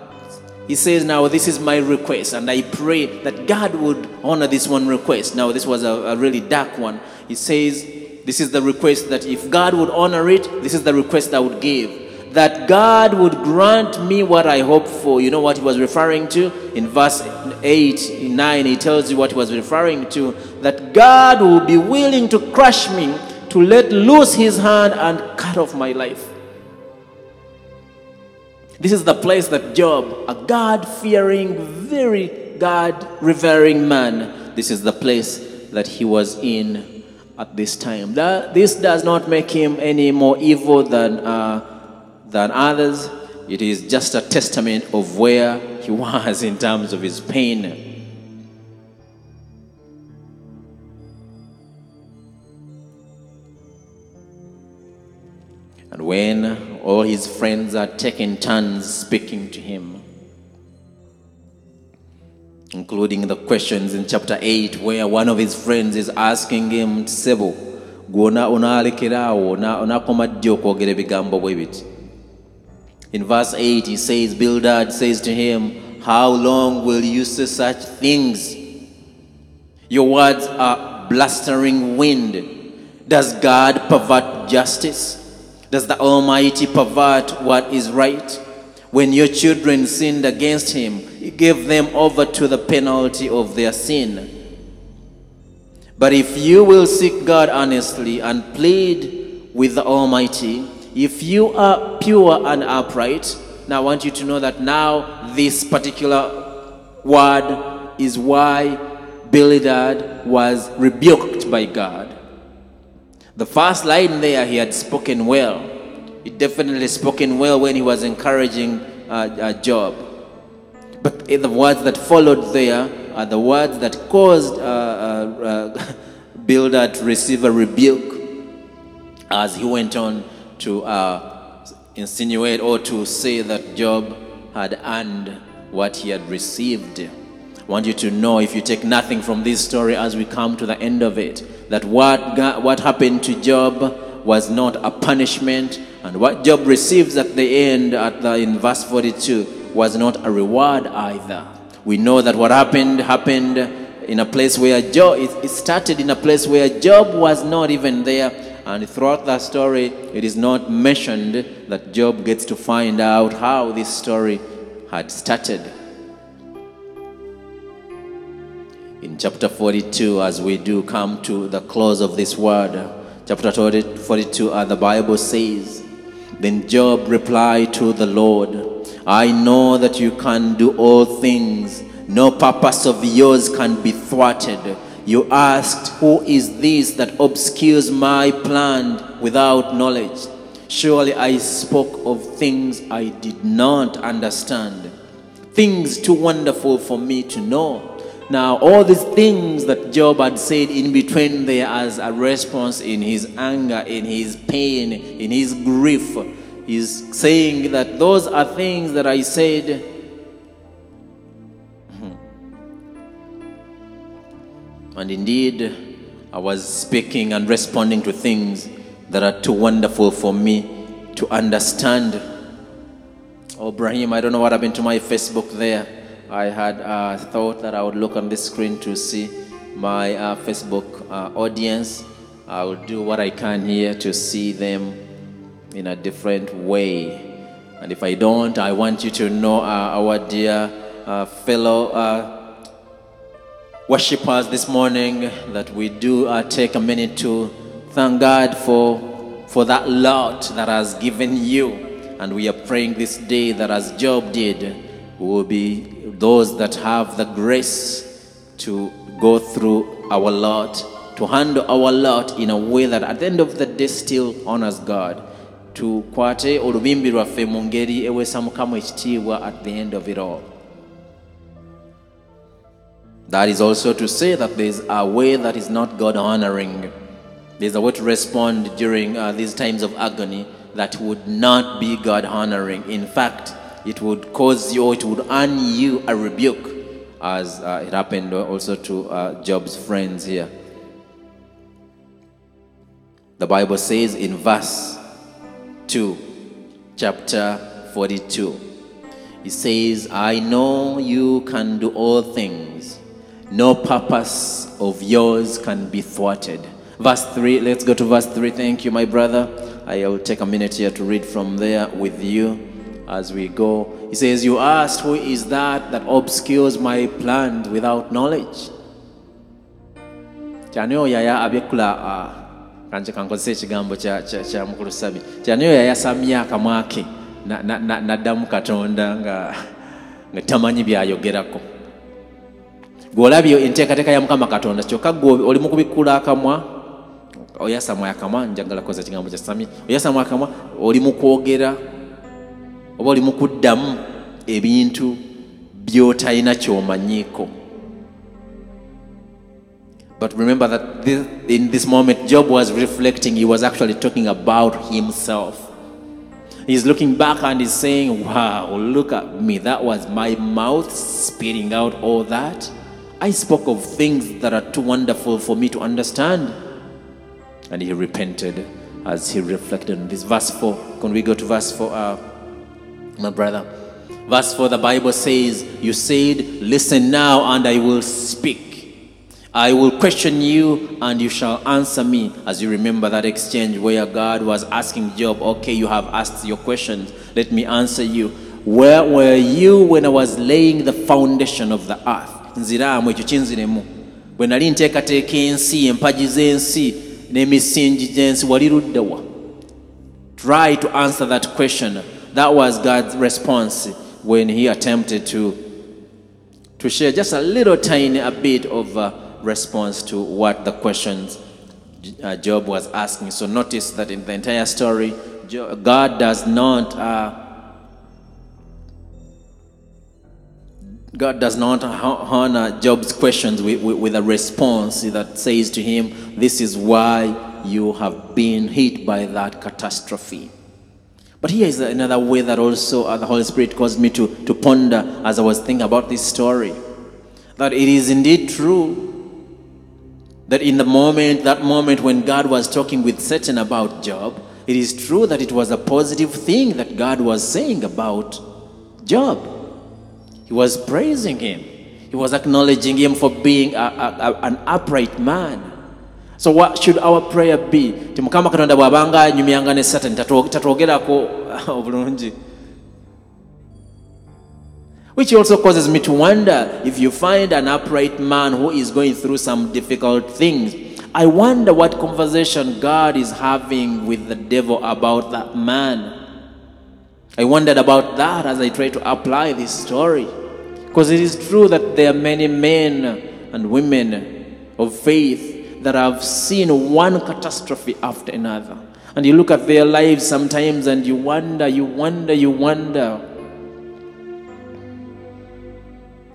He says, Now this is my request, and I pray that God would honor this one request. Now, this was a, a really dark one. He says, This is the request that if God would honor it, this is the request I would give. That God would grant me what I hope for. You know what he was referring to? In verse 8, 9, he tells you what he was referring to. That God will be willing to crush me to let loose his hand and cut off my life. This is the place that Job, a God fearing, very God revering man, this is the place that he was in at this time. That, this does not make him any more evil than, uh, than others. It is just a testament of where he was in terms of his pain. And when all his friends are taking turns speaking to him, including the questions in chapter 8, where one of his friends is asking him, Sebo, in verse 8 he says bildad says to him how long will you say such things? Your words are blustering wind. Does god pervert justice does the almighty pervert what is right when your children sinned against him he gave them over to the penalty of their sin but if you will seek God honestly and plead with the Almighty, if you are pure and upright, now I want you to know that now this particular word is why Bildad was rebuked by God. The first line there, he had spoken well. He definitely spoken well when he was encouraging uh, uh, Job. But the words that followed there are the words that caused uh, uh, uh, Bildad to receive a rebuke as he went on to uh, insinuate or to say that Job had earned what he had received. I want you to know, if you take nothing from this story as we come to the end of it, that what, God, what happened to Job was not a punishment, and what Job receives at the end, at the, in verse 42, was not a reward either. We know that what happened happened in a place where Job, it, it started in a place where Job was not even there. And throughout that story, it is not mentioned that Job gets to find out how this story had started. In chapter 42, as we do come to the close of this word, chapter 42, uh, the Bible says, Then Job replied to the Lord, I know that you can do all things No purpose of yours can be thwarted. You asked, Who is this that obscures my plan without knowledge? Surely I spoke of things I did not understand, things too wonderful for me to know. Now, all these things that Job had said in between there as a response in his anger, in his pain, in his grief, he's saying that those are things that I said. Hmm, and indeed, I was speaking and responding to things that are too wonderful for me to understand. Oh, Brahim, I don't know what happened to my Facebook there. I had uh, thought that I would look on this screen to see my uh, Facebook uh, audience. I will do what I can here to see them in a different way. And if I don't, I want you to know uh, our dear uh, fellow uh, worshippers this morning that we do take a minute to thank God for for that lot that has given you. And we are praying this day that as Job did, will be those that have the grace to go through our lot, to handle our lot in a way that at the end of the day still honors God. tukwate olubimbi lwaffe mu ngeri eweesa mukama ekitiibwa at the end of it all. That is also to say that there is a way that is not god honoring. There's a way to respond during uh, these times of agony that would not be god honoring. In fact it would cause you it would earn you a rebuke as uh, it happened also to uh, job's friends here the bible says in verse 2, chapter 42. It says, I know you can do all things. No purpose of yours can be thwarted. Verse 3, let's go to verse 3. Thank you, my brother. I will take a minute here to read from there with you as we go. He says, You asked, Who is that that obscures my plans without knowledge? kyani oyo yaya abyekula uh, kanje kankozesa ekigambo kya- mukulu sabi kyani oyo yayasamya akamwa ke na- na- na- n'addamu katonda nga tamanyi byayogerako gweolabye enteekateeka ya mukama katonda kyokka gwe oli mu kubikkula akamwa oyasamwa akamwa njagala koza ekigambo kya samya oyasamwa akamwa oli mu kwogera oba oli mu ebintu by'otalina kyomanyiiko But remember that this, in this moment, Job was reflecting, he was actually talking about himself. He's looking back and he's saying, Wow, look at me. That was my mouth spitting out all that. I spoke of things that are too wonderful for me to understand. And he repented as he reflected on this. Verse 4. Can we go to verse 4, uh, my brother? Verse 4, the Bible says, You said, Listen now, and I will speak. I will question you and you shall answer me. As you remember that exchange where God was asking Job, Okay, you have asked your questions, let me answer you. Where were you when I was laying the foundation of the earth? nziraamu ekyo kinziremu bwe nali nteekateeka ensi empagi z'ensi n'emisingi gy'ensi wali ludda wa try to answer that question that was god's response when he attempted to to share just a little tiny a bit of uh, response to what the questions uh, Job was asking. So notice that in the entire story, God does not uh, God does not honor Job's questions with, with a response that says to him, "This is why you have been hit by that catastrophe." But here is another way that also uh, the Holy Spirit caused me to, to ponder as I was thinking about this story. That it is indeed true that in the moment, that moment when God was talking with Satan about Job, it is true that it was a positive thing that God was saying about Job. He was praising him, he was acknowledging him for being a, a, a- an upright man. So what should our prayer be? Ti Mukama Katonda bw'abanga anyumyanga ne Satan tatwo- tatwogerako obulungi. Which also causes me to wonder if you find an upright man who is going through some difficult things. I wonder what conversation God is having with the devil about that man. I wondered about that as I try to apply this story. Because it is true that there are many men and women of faith that have seen one catastrophe after another. And you look at their lives sometimes and you wonder, you wonder, you wonder.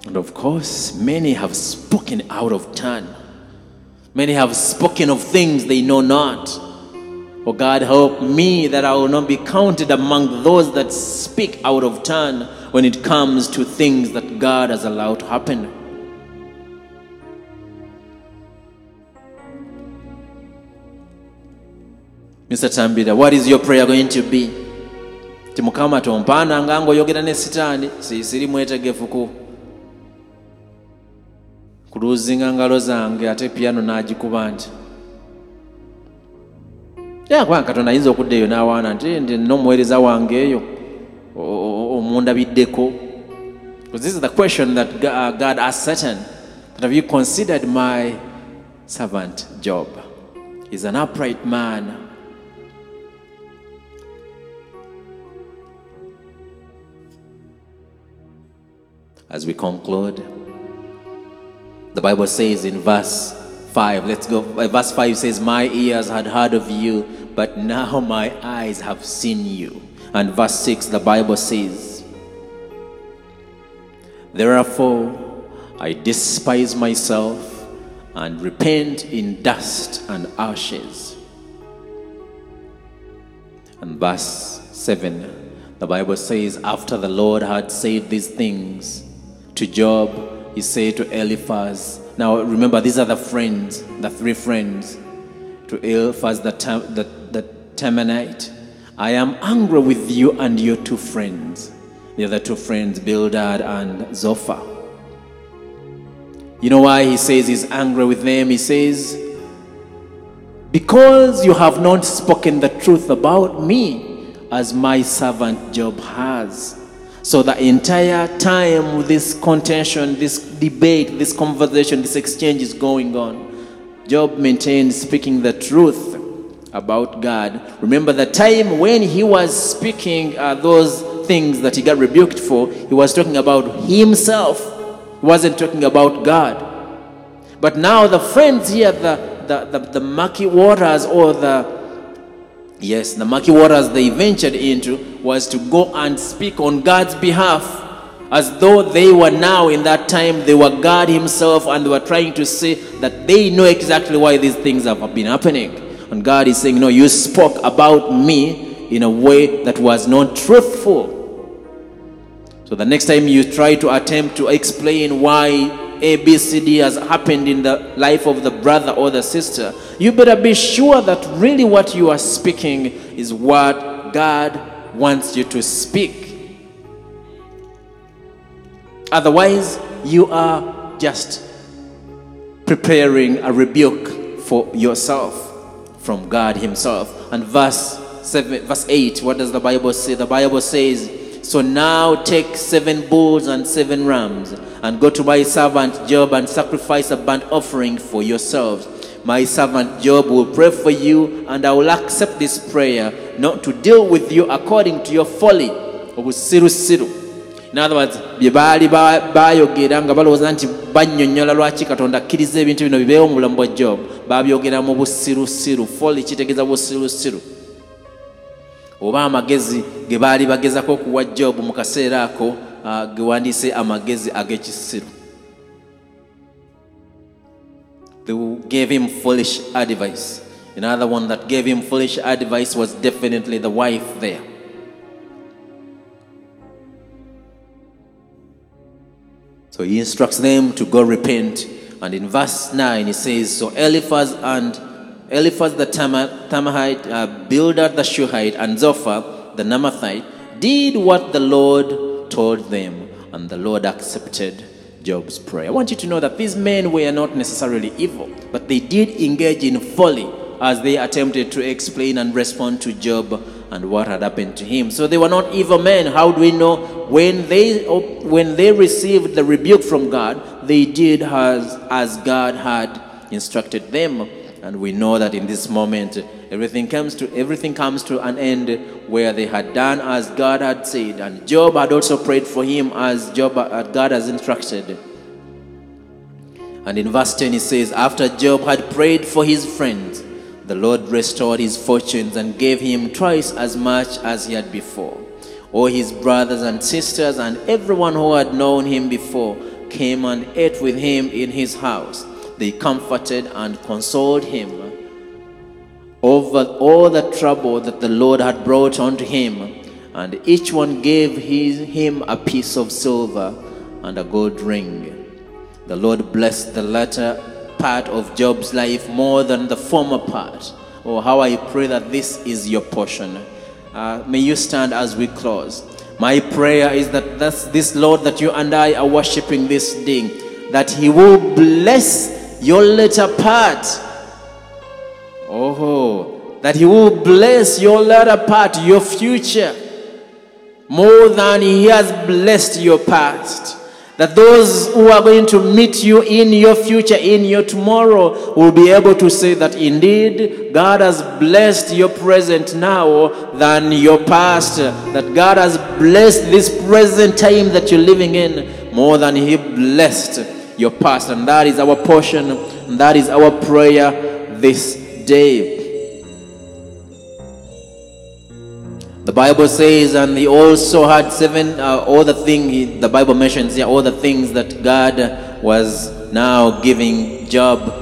And of course, many have spoken out of turn. Many have spoken of things they know not. Oh God, help me that I will not be counted among those that speak out of turn when it comes to things that God has allowed to happen. Mr. Tambira what is your prayer going to be? ti mukama tompaananga nga ngaoyogera ne sitaani siisiri mwetegefu ku kuluzinga ngalo zange ate piyano n'agikuba nti kubanga katonda ayinza okudda eyo n'awaana nti ndi n'omuweereza wange eyo omundabiddeko Because this is the question that uh, God asked Satan. That have you considered my servant Job? He's an upright man. As we conclude, the Bible says in verse 5, let's go. uh, Verse 5 says, My ears had heard of you, but now my eyes have seen you. And verse 6, the Bible says, Therefore, I despise myself and repent in dust and ashes. And verse 7, the Bible says, After the Lord had said these things to Job, he said to Eliphaz, Now remember, these are the friends, the three friends. To Eliphaz the, Tem- the, the Temanite, I am angry with you and your two friends. The other two friends, Bildad and Zophar. You know why he says he's angry with them? He says, Because you have not spoken the truth about me, as my servant Job has. So the entire time this contention, this debate, this conversation, this exchange is going on, Job maintained speaking the truth about God. Remember the time when he was speaking uh, those things that he got rebuked for, he was talking about himself. He wasn't talking about God. But now the friends here, the, the, the, the murky waters or the, yes, the murky waters they ventured into was to go and speak on God's behalf. As though they were now in that time, they were God Himself and they were trying to say that they know exactly why these things have been happening. And God is saying, No, you spoke about me in a way that was not truthful. So the next time you try to attempt to explain why ABCD has happened in the life of the brother or the sister, you better be sure that really what you are speaking is what God wants you to speak. Otherwise, you are just preparing a rebuke for yourself from God Himself. And verse 7, verse 8, what does the Bible say? The Bible says, So now take seven bulls and seven rams, and go to my servant Job and sacrifice a burnt offering for yourselves. My servant Job will pray for you, and I will accept this prayer, not to deal with you according to your folly. obusirusiru in other words bye baali ba- baayogera nga balowooza nti bannyonnyola lwaki katonda akkiriza ebintu bino bibeewo mu bulamu bwa job baabyogera mu busirusiru foli kitegeeza busirusiru oba amagezi ge baali bagezako okuwa job mu kaseera ako ge wandiise amagezi ag'ekisiru they gave him foolish advice. Another one that gave him foolish advice was definitely the wife there. So he instructs them to go repent. And in verse 9, he says, So Eliphaz and Eliphaz the Tama- Tamahite, uh, Bildad the Shuhite, and Zophar the Naamathite did what the Lord told them, and the Lord accepted Job's prayer. I want you to know that these men were not necessarily evil, but they did engage in folly as they attempted to explain and respond to Job and what had happened to him. So they were not evil men. How do we know? When they when they received the rebuke from God, they did as as God had instructed them. And we know that in this moment, everything comes to everything comes to an end where they had done as God had said, and Job had also prayed for him as Job uh, God has instructed. And in verse 10 he says, After Job had prayed for his friends, the Lord restored his fortunes and gave him twice as much as he had before. All his brothers and sisters and everyone who had known him before came and ate with him in his house. They comforted and consoled him over all the trouble that the Lord had brought unto him, and each one gave his, him a piece of silver and a gold ring. The Lord blessed the latter part of Job's life more than the former part. Oh, how I pray that this is your portion. Uh, may you stand as we close. My prayer is that this Lord that you and I are worshiping this day, that He will bless your latter part. Oh, that He will bless your latter part, your future, more than He has blessed your past. That those who are going to meet you in your future, in your tomorrow, will be able to say that indeed God has blessed your present now than your past. That God has blessed this present time that you're living in more than He blessed your past. And that is our portion, and that is our prayer this day. The Bible says, and he also had seven, uh, all the things, the Bible mentions here, all the things that God was now giving Job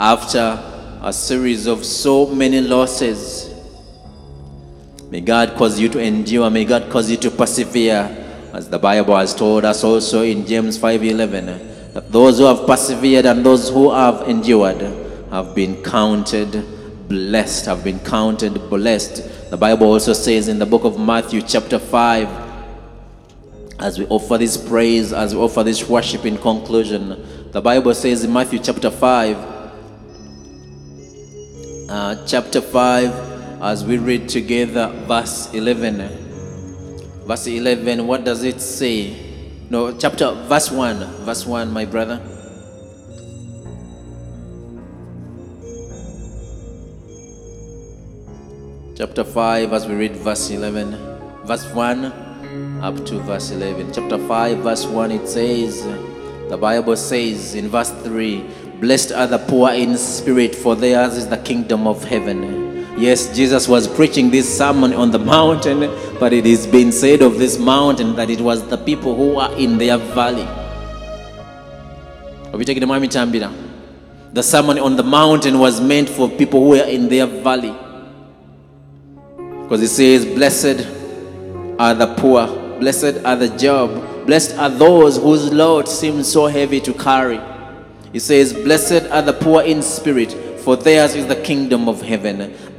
after a series of so many losses. May God cause you to endure, may God cause you to persevere, as the Bible has told us also in James 5:11, that those who have persevered and those who have endured have been counted blessed, have been counted blessed. The Bible also says in the book of Matthew, chapter 5, as we offer this praise, as we offer this worship in conclusion, the Bible says in Matthew chapter 5, uh, chapter 5, as we read together verse 11. Verse 11, what does it say? No, chapter, verse 1. Verse 1, my brother. chapter 5 as we read verse 11 verse 1 up to verse 11 chapter 5 verse 1 it says the bible says in verse 3 blessed are the poor in spirit for theirs is the kingdom of heaven yes jesus was preaching this sermon on the mountain but it is been said of this mountain that it was the people who are in their valley the sermon on the mountain was meant for people who are in their valley because it says, Blessed are the poor, blessed are the job, blessed are those whose load seems so heavy to carry. It says, Blessed are the poor in spirit, for theirs is the kingdom of heaven.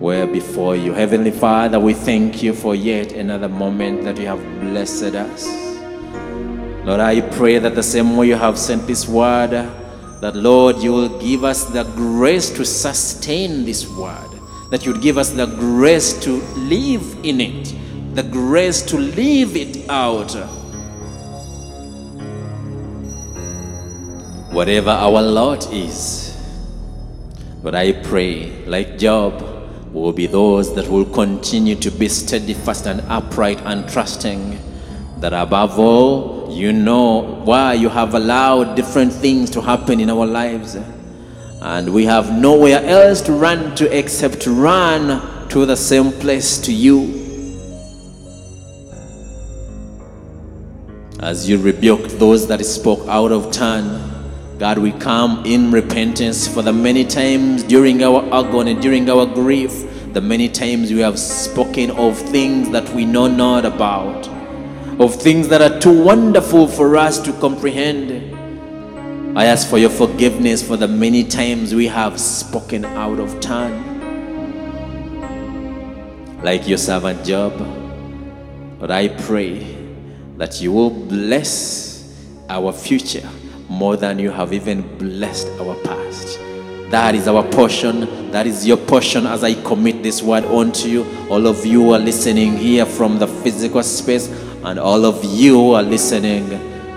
were before you. Heavenly Father, we thank you for yet another moment that you have blessed us. Lord, I pray that the same way you have sent this word, that Lord, you will give us the grace to sustain this word, that you'd give us the grace to live in it, the grace to live it out. Whatever our lot is, but I pray, like Job, will be those that will continue to be steadfast and upright and trusting that above all, you know why you have allowed different things to happen in our lives. And we have nowhere else to run to except to run to the same place to you. As you rebuke those that spoke out of turn, God, we come in repentance for the many times during our agony, during our grief, the many times we have spoken of things that we know not about, of things that are too wonderful for us to comprehend. I ask for your forgiveness for the many times we have spoken out of turn. Like your servant Job. But I pray that you will bless our future more than you have even blessed our past. That is our portion. That is your portion as I commit this word unto you. All of you are listening here from the physical space, and all of you are listening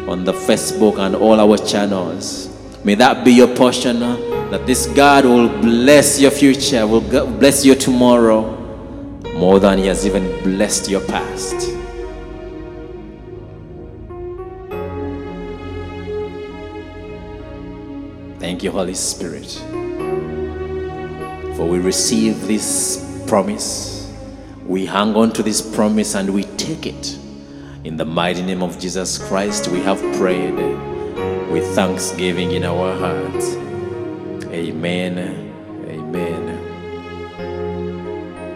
on the Facebook and all our channels. May that be your portion. That this God will bless your future, will bless your tomorrow more than He has even blessed your past. Thank you, Holy Spirit. For we receive this promise, we hang on to this promise and we take it. In the mighty name of Jesus Christ, we have prayed with thanksgiving in our hearts. Amen. Amen.